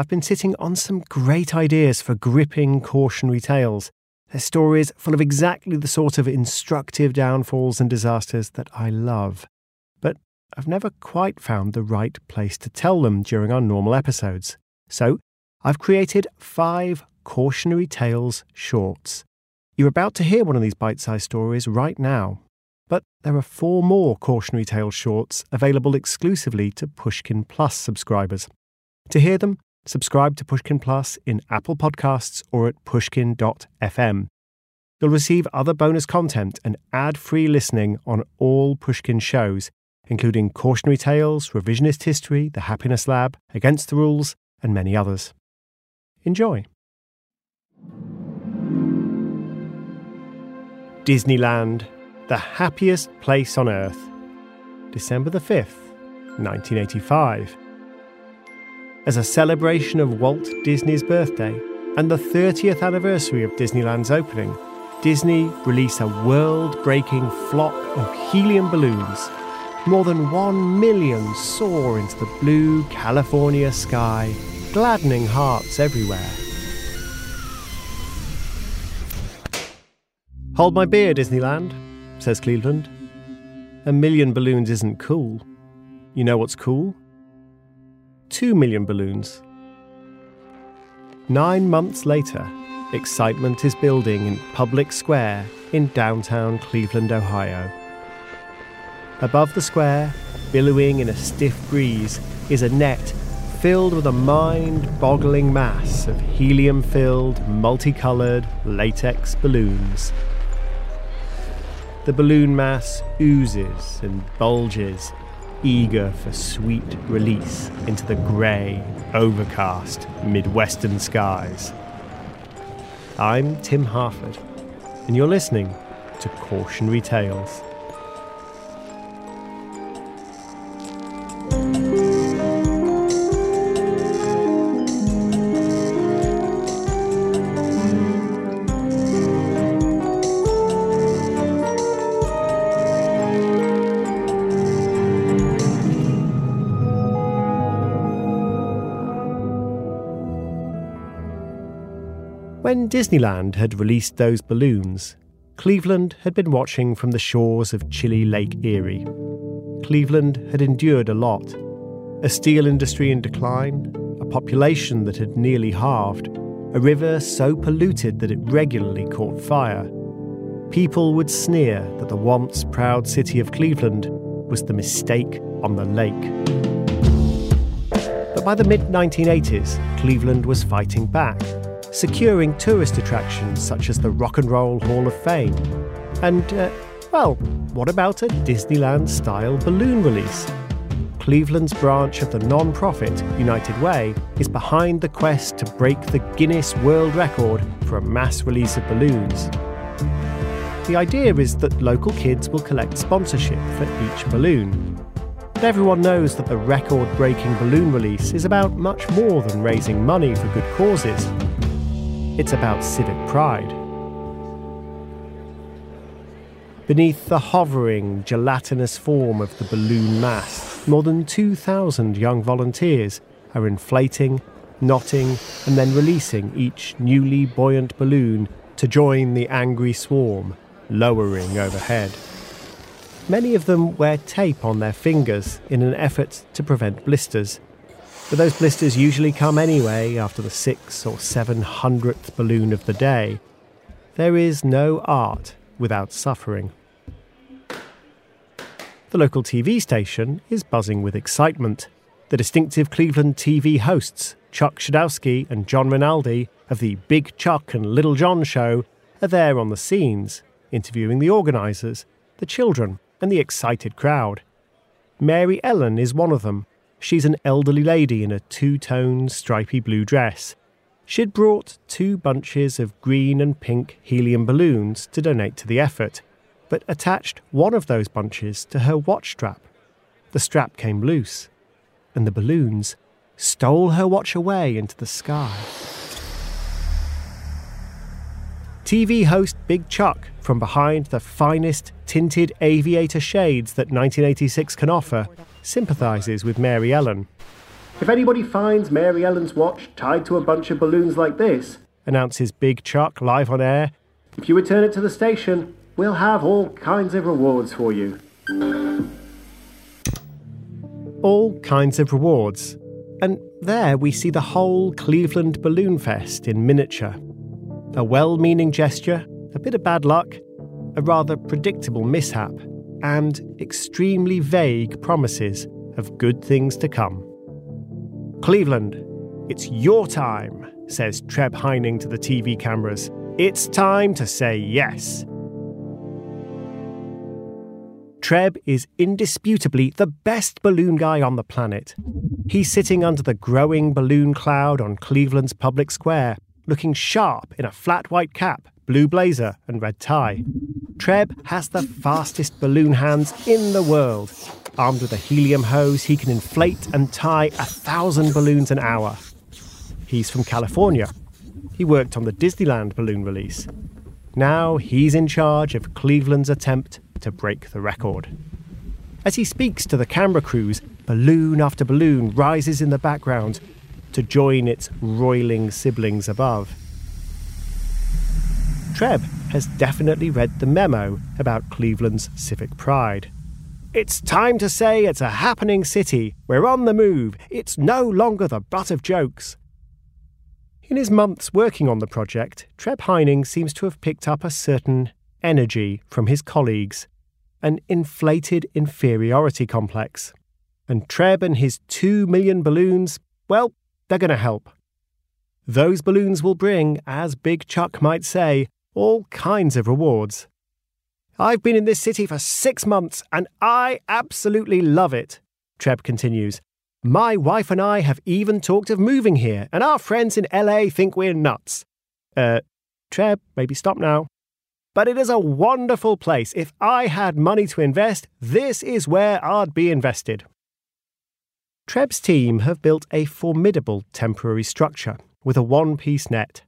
I've been sitting on some great ideas for gripping cautionary tales. They're stories full of exactly the sort of instructive downfalls and disasters that I love. But I've never quite found the right place to tell them during our normal episodes. So I've created five cautionary tales shorts. You're about to hear one of these bite sized stories right now. But there are four more cautionary tales shorts available exclusively to Pushkin Plus subscribers. To hear them, subscribe to Pushkin Plus in Apple Podcasts or at pushkin.fm. You'll receive other bonus content and ad free listening on all Pushkin shows, including Cautionary Tales, Revisionist History, The Happiness Lab, Against the Rules, and many others. Enjoy. Disneyland, the happiest place on earth. December the 5th, 1985 as a celebration of Walt Disney's birthday and the 30th anniversary of Disneyland's opening, Disney released a world breaking flock of helium balloons. More than one million soar into the blue California sky, gladdening hearts everywhere. Hold my beer, Disneyland, says Cleveland. A million balloons isn't cool. You know what's cool? 2 million balloons. Nine months later, excitement is building in Public Square in downtown Cleveland, Ohio. Above the square, billowing in a stiff breeze, is a net filled with a mind boggling mass of helium filled, multicoloured latex balloons. The balloon mass oozes and bulges eager for sweet release into the grey, overcast Midwestern skies. I'm Tim Harford, and you're listening to Cautionary Tales. When Disneyland had released those balloons, Cleveland had been watching from the shores of chilly Lake Erie. Cleveland had endured a lot a steel industry in decline, a population that had nearly halved, a river so polluted that it regularly caught fire. People would sneer that the once proud city of Cleveland was the mistake on the lake. But by the mid 1980s, Cleveland was fighting back securing tourist attractions such as the Rock and Roll Hall of Fame. And uh, Well, what about a Disneyland style balloon release? Cleveland's branch of the non profit United Way is behind the quest to break the Guinness World Record for a mass release of balloons. The idea is that local kids will collect sponsorship for each balloon. But everyone knows that the record breaking balloon release is about much more than raising money for good causes. It's about civic pride. Beneath the hovering, gelatinous form of the balloon mass, more than 2,000 young volunteers are inflating, knotting, and then releasing each newly buoyant balloon to join the angry swarm, lowering overhead. Many of them wear tape on their fingers in an effort to prevent blisters. But those blisters usually come anyway after the six or seven hundredth balloon of the day. There is no art without suffering. The local TV station is buzzing with excitement. The distinctive Cleveland TV hosts, Chuck Schodowski and John Rinaldi of the Big Chuck and Little John show, are there on the scenes, interviewing the organisers, the children, and the excited crowd. Mary Ellen is one of them. She's an elderly lady in a two tone stripy blue dress. She'd brought two bunches of green and pink helium balloons to donate to the effort but attached one of those bunches to her watch strap. The strap came loose, and the balloons stole her watch away into the sky. TV host Big Chuck, from behind the finest tinted aviator shades that 1986 can offer, sympathises with Mary Ellen. If anybody finds Mary Ellen's watch tied to a bunch of balloons like this, announces Big Chuck live on air, if you return it to the station, We'll have all kinds of rewards for you. All kinds of rewards. And there we see the whole Cleveland Balloon Fest in miniature. A well meaning gesture, a bit of bad luck, a rather predictable mishap, and extremely vague promises of good things to come. Cleveland, it's your time, says Treb Heining to the TV cameras. It's time to say yes. Treb is indisputably the best balloon guy on the planet. He's sitting under the growing balloon cloud on Cleveland's public square, looking sharp in a flat white cap, blue blazer, and red tie. Treb has the fastest balloon hands in the world. Armed with a helium hose, he can inflate and tie a thousand balloons an hour. He's from California. He worked on the Disneyland balloon release. Now he's in charge of Cleveland's attempt to break the record. As he speaks to the camera crews, balloon after balloon rises in the background to join its roiling siblings above. Treb has definitely read the memo about Cleveland's civic pride. It's time to say it's a happening city. We're on the move. It's no longer the butt of jokes. In his months working on the project, Treb Heining seems to have picked up a certain energy from his colleagues, an inflated inferiority complex. And Treb and his two million balloons, well, they're going to help. Those balloons will bring, as Big Chuck might say, all kinds of rewards. I've been in this city for six months and I absolutely love it, Treb continues. My wife and I have even talked of moving here, and our friends in LA think we're nuts. Uh, Treb, maybe stop now. But it is a wonderful place. If I had money to invest, this is where I'd be invested. Treb's team have built a formidable temporary structure with a one piece net.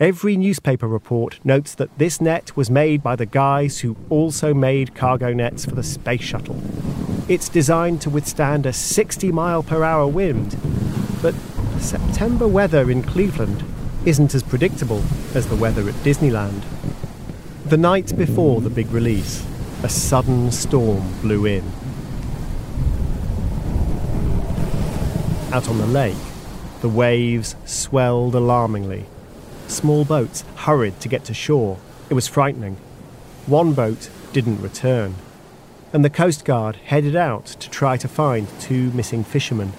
Every newspaper report notes that this net was made by the guys who also made cargo nets for the space shuttle. It's designed to withstand a 60 mile per hour wind, but September weather in Cleveland isn't as predictable as the weather at Disneyland. The night before the big release, a sudden storm blew in. Out on the lake, the waves swelled alarmingly. Small boats hurried to get to shore. It was frightening. One boat didn't return, and the Coast Guard headed out to try to find two missing fishermen.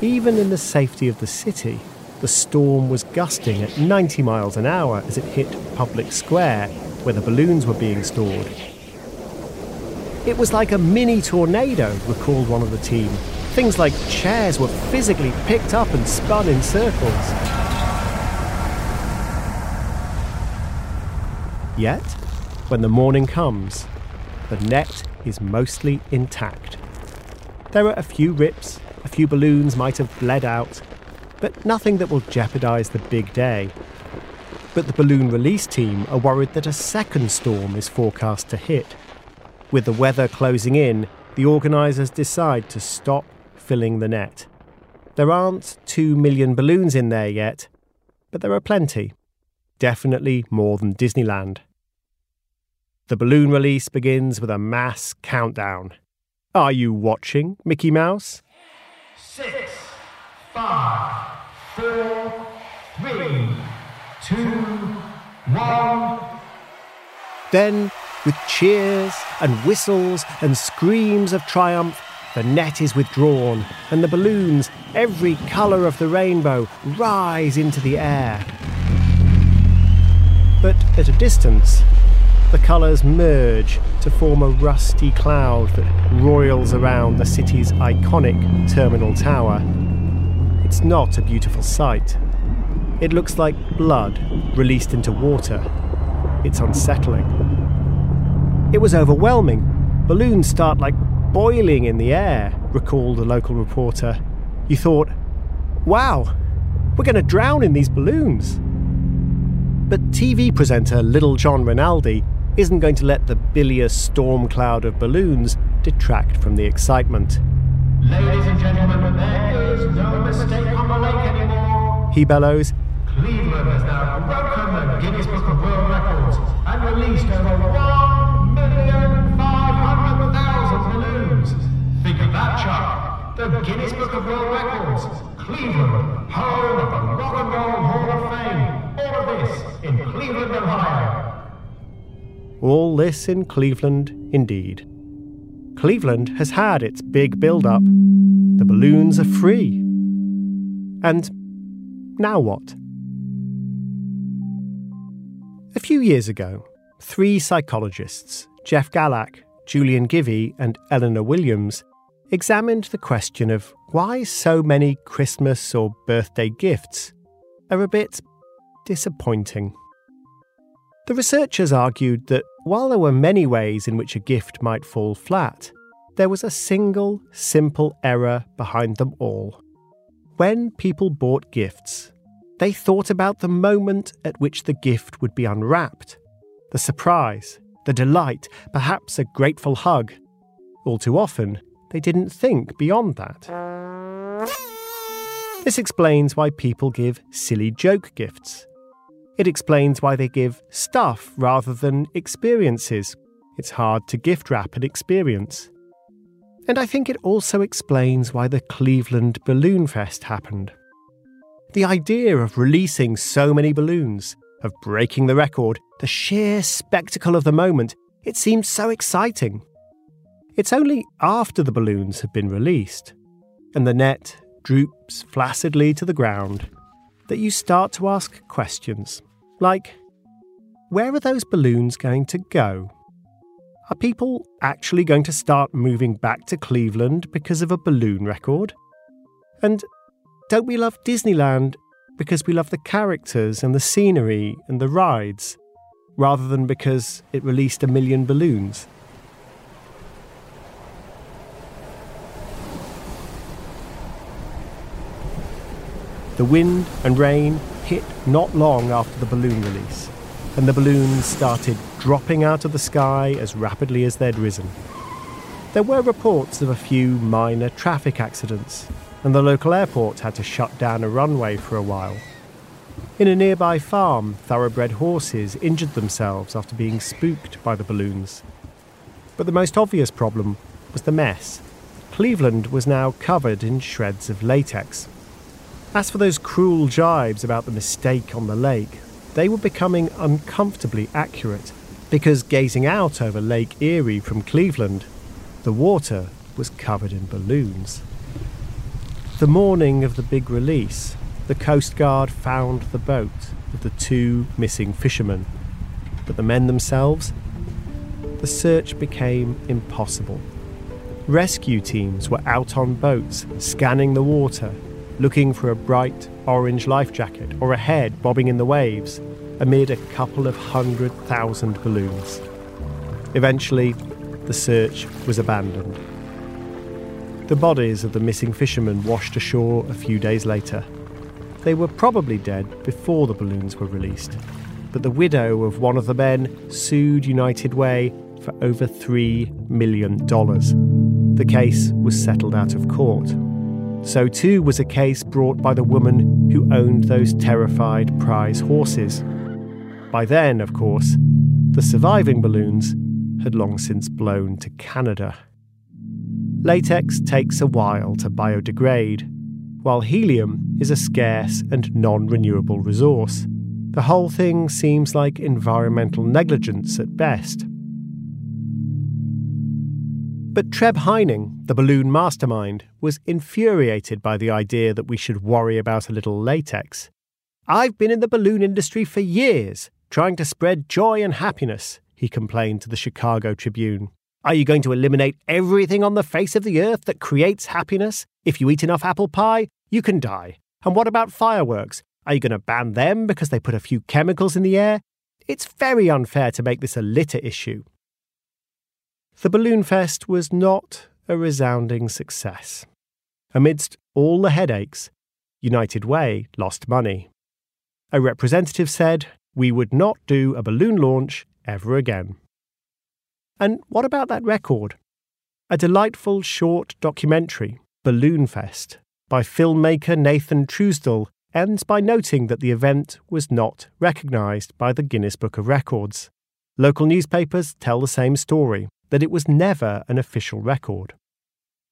Even in the safety of the city, The storm was gusting at 90 miles an hour as it hit Public Square, where the balloons were being stored. It was like a mini tornado, recalled one of the team. Things like chairs were physically picked up and spun in circles. Yet, when the morning comes, the net is mostly intact. There are a few rips, a few balloons might have bled out, but nothing that will jeopardise the big day. But the balloon release team are worried that a second storm is forecast to hit. With the weather closing in, the organisers decide to stop filling the net. There aren't two million balloons in there yet, but there are plenty. Definitely more than Disneyland. The balloon release begins with a mass countdown. Are you watching, Mickey Mouse? Six, five, four, three, two, one. Then, with cheers and whistles and screams of triumph, the net is withdrawn and the balloons, every colour of the rainbow, rise into the air. But at a distance, the colours merge to form a rusty cloud that roils around the city's iconic terminal tower. It's not a beautiful sight. It looks like blood released into water. It's unsettling. It was overwhelming. Balloons start like boiling in the air, recalled a local reporter. You thought, wow, we're going to drown in these balloons. But TV presenter Little John Rinaldi isn't going to let the bilious storm cloud of balloons detract from the excitement. Ladies and gentlemen, there is no mistake on the lake anymore. He bellows, Cleveland has now broken the Guinness Book of World Records and released over 1,500,000 Chuck. The Guinness Book of World Records. Cleveland, home of the Rock and Roll Hall of Fame. All of this in Cleveland, Ohio. All this in Cleveland, indeed. Cleveland has had its big build up. The balloons are free. And now what? A few years ago, three psychologists, Jeff Galak, Julian Givi, and Eleanor Williams, examined the question of why so many Christmas or birthday gifts are a bit disappointing. The researchers argued that while there were many ways in which a gift might fall flat, there was a single, simple error behind them all. When people bought gifts, they thought about the moment at which the gift would be unwrapped, the surprise, the delight, perhaps a grateful hug. All too often, they didn't think beyond that. This explains why people give silly joke gifts it explains why they give stuff rather than experiences. It's hard to gift wrap an experience. And I think it also explains why the Cleveland Balloon Fest happened. The idea of releasing so many balloons, of breaking the record, the sheer spectacle of the moment, it seemed so exciting. It's only after the balloons have been released, and the net droops flaccidly to the ground, that you start to ask questions like where are those balloons going to go? Are people actually going to start moving back to Cleveland because of a balloon record? And don't we love Disneyland because we love the characters and the scenery and the rides, rather than because it released a million balloons? The wind and rain hit not long after the balloon release, and the balloons started dropping out of the sky as rapidly as they'd risen. There were reports of a few minor traffic accidents, and the local airport had to shut down a runway for a while. In a nearby farm, thoroughbred horses injured themselves after being spooked by the balloons. But the most obvious problem was the mess. Cleveland was now covered in shreds of latex, as for those cruel jibes about the mistake on the lake, they were becoming uncomfortably accurate, because gazing out over Lake Erie from Cleveland, the water was covered in balloons. The morning of the big release, the Coast Guard found the boat with the two missing fishermen. But the men themselves? The search became impossible. Rescue teams were out on boats, scanning the water, looking for a bright orange life jacket or a head bobbing in the waves amid a couple of hundred thousand balloons. Eventually, the search was abandoned. The bodies of the missing fishermen washed ashore a few days later. They were probably dead before the balloons were released, but the widow of one of the men sued United Way for over $3 million. The case was settled out of court. So, too, was a case brought by the woman who owned those terrified prize horses. By then, of course, the surviving balloons had long since blown to Canada. Latex takes a while to biodegrade, while helium is a scarce and non renewable resource. The whole thing seems like environmental negligence at best. But Treb Heining, the balloon mastermind, was infuriated by the idea that we should worry about a little latex. I've been in the balloon industry for years, trying to spread joy and happiness, he complained to the Chicago Tribune. Are you going to eliminate everything on the face of the earth that creates happiness? If you eat enough apple pie, you can die. And what about fireworks? Are you going to ban them because they put a few chemicals in the air? It's very unfair to make this a litter issue. The Balloon Fest was not a resounding success. Amidst all the headaches, United Way lost money. A representative said, We would not do a balloon launch ever again. And what about that record? A delightful short documentary, Balloon Fest, by filmmaker Nathan Truesdell, ends by noting that the event was not recognised by the Guinness Book of Records. Local newspapers tell the same story that it was never an official record.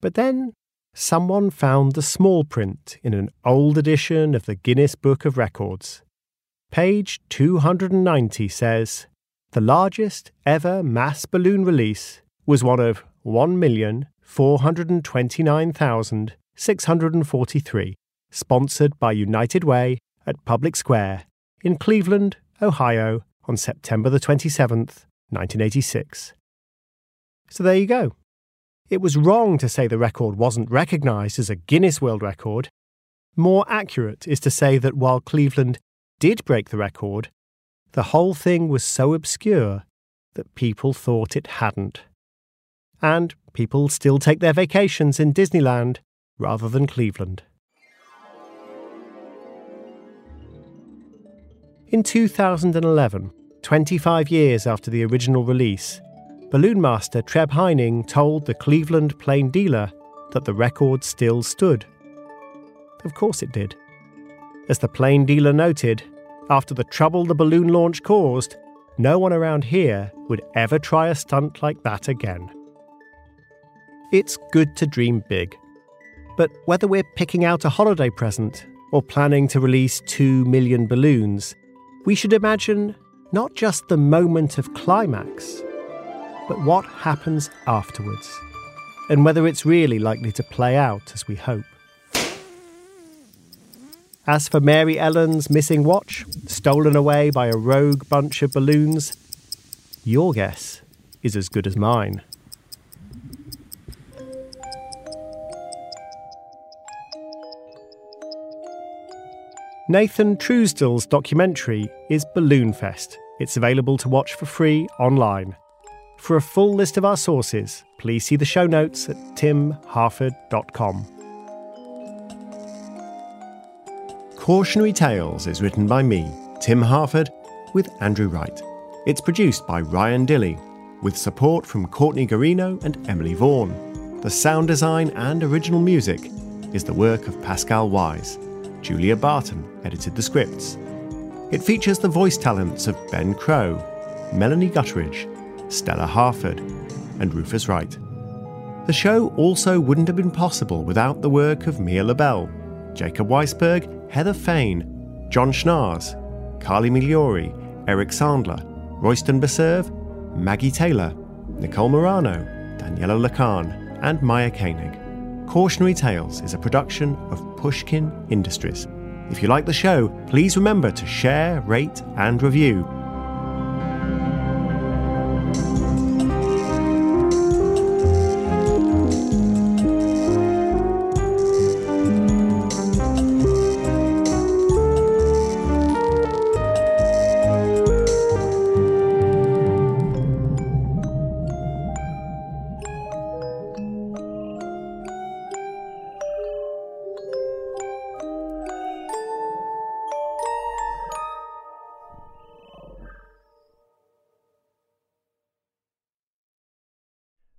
But then someone found the small print in an old edition of the Guinness Book of Records. Page 290 says the largest ever mass balloon release was one of 1,429,643, sponsored by United Way at Public Square in Cleveland, Ohio on September the 27th, 1986. So there you go. It was wrong to say the record wasn't recognised as a Guinness World Record. More accurate is to say that while Cleveland did break the record, the whole thing was so obscure that people thought it hadn't. And people still take their vacations in Disneyland rather than Cleveland. In 2011, 25 years after the original release, balloon master Treb Heining told the Cleveland Plain dealer that the record still stood. Of course it did. As the plain dealer noted, after the trouble the balloon launch caused, no one around here would ever try a stunt like that again. It's good to dream big. But whether we're picking out a holiday present or planning to release two million balloons, we should imagine not just the moment of climax, but what happens afterwards, and whether it's really likely to play out as we hope. As for Mary Ellen's missing watch, stolen away by a rogue bunch of balloons, your guess is as good as mine. Nathan Truesdell's documentary is Balloon Fest. It's available to watch for free online. For a full list of our sources, please see the show notes at timharford.com. Cautionary Tales is written by me, Tim Harford, with Andrew Wright. It's produced by Ryan Dilley, with support from Courtney Guarino and Emily Vaughan. The sound design and original music is the work of Pascal Wyse. Julia Barton edited the scripts. It features the voice talents of Ben Crowe, Melanie Gutteridge, Stella Harford, and Rufus Wright. The show also wouldn't have been possible without the work of Mia Lobel, Jacob Weisberg, Heather Fain, John Schnars, Carly Migliori, Eric Sandler, Royston Beserve, Maggie Taylor, Nicole Morano, Daniella Lakhan, and Maya Koenig. Cautionary Tales is a production of Pushkin Industries. If you like the show, please remember to share, rate, and review.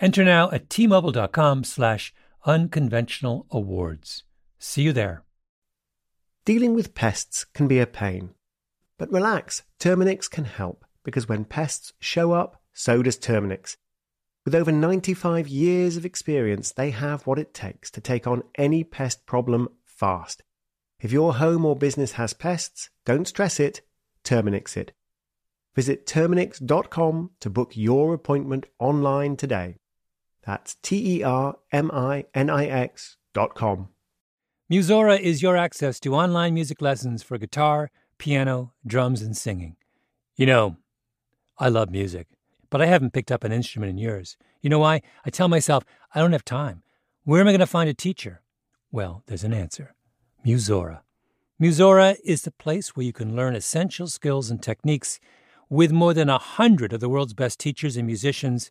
Enter now at tmobile.com slash unconventional awards. See you there. Dealing with pests can be a pain. But relax, Terminix can help because when pests show up, so does Terminix. With over 95 years of experience, they have what it takes to take on any pest problem fast. If your home or business has pests, don't stress it, Terminix it. Visit Terminix.com to book your appointment online today. That's T E R M I N I X dot com. Musora is your access to online music lessons for guitar, piano, drums, and singing. You know, I love music, but I haven't picked up an instrument in years. You know why? I tell myself, I don't have time. Where am I going to find a teacher? Well, there's an answer Musora. Musora is the place where you can learn essential skills and techniques with more than a hundred of the world's best teachers and musicians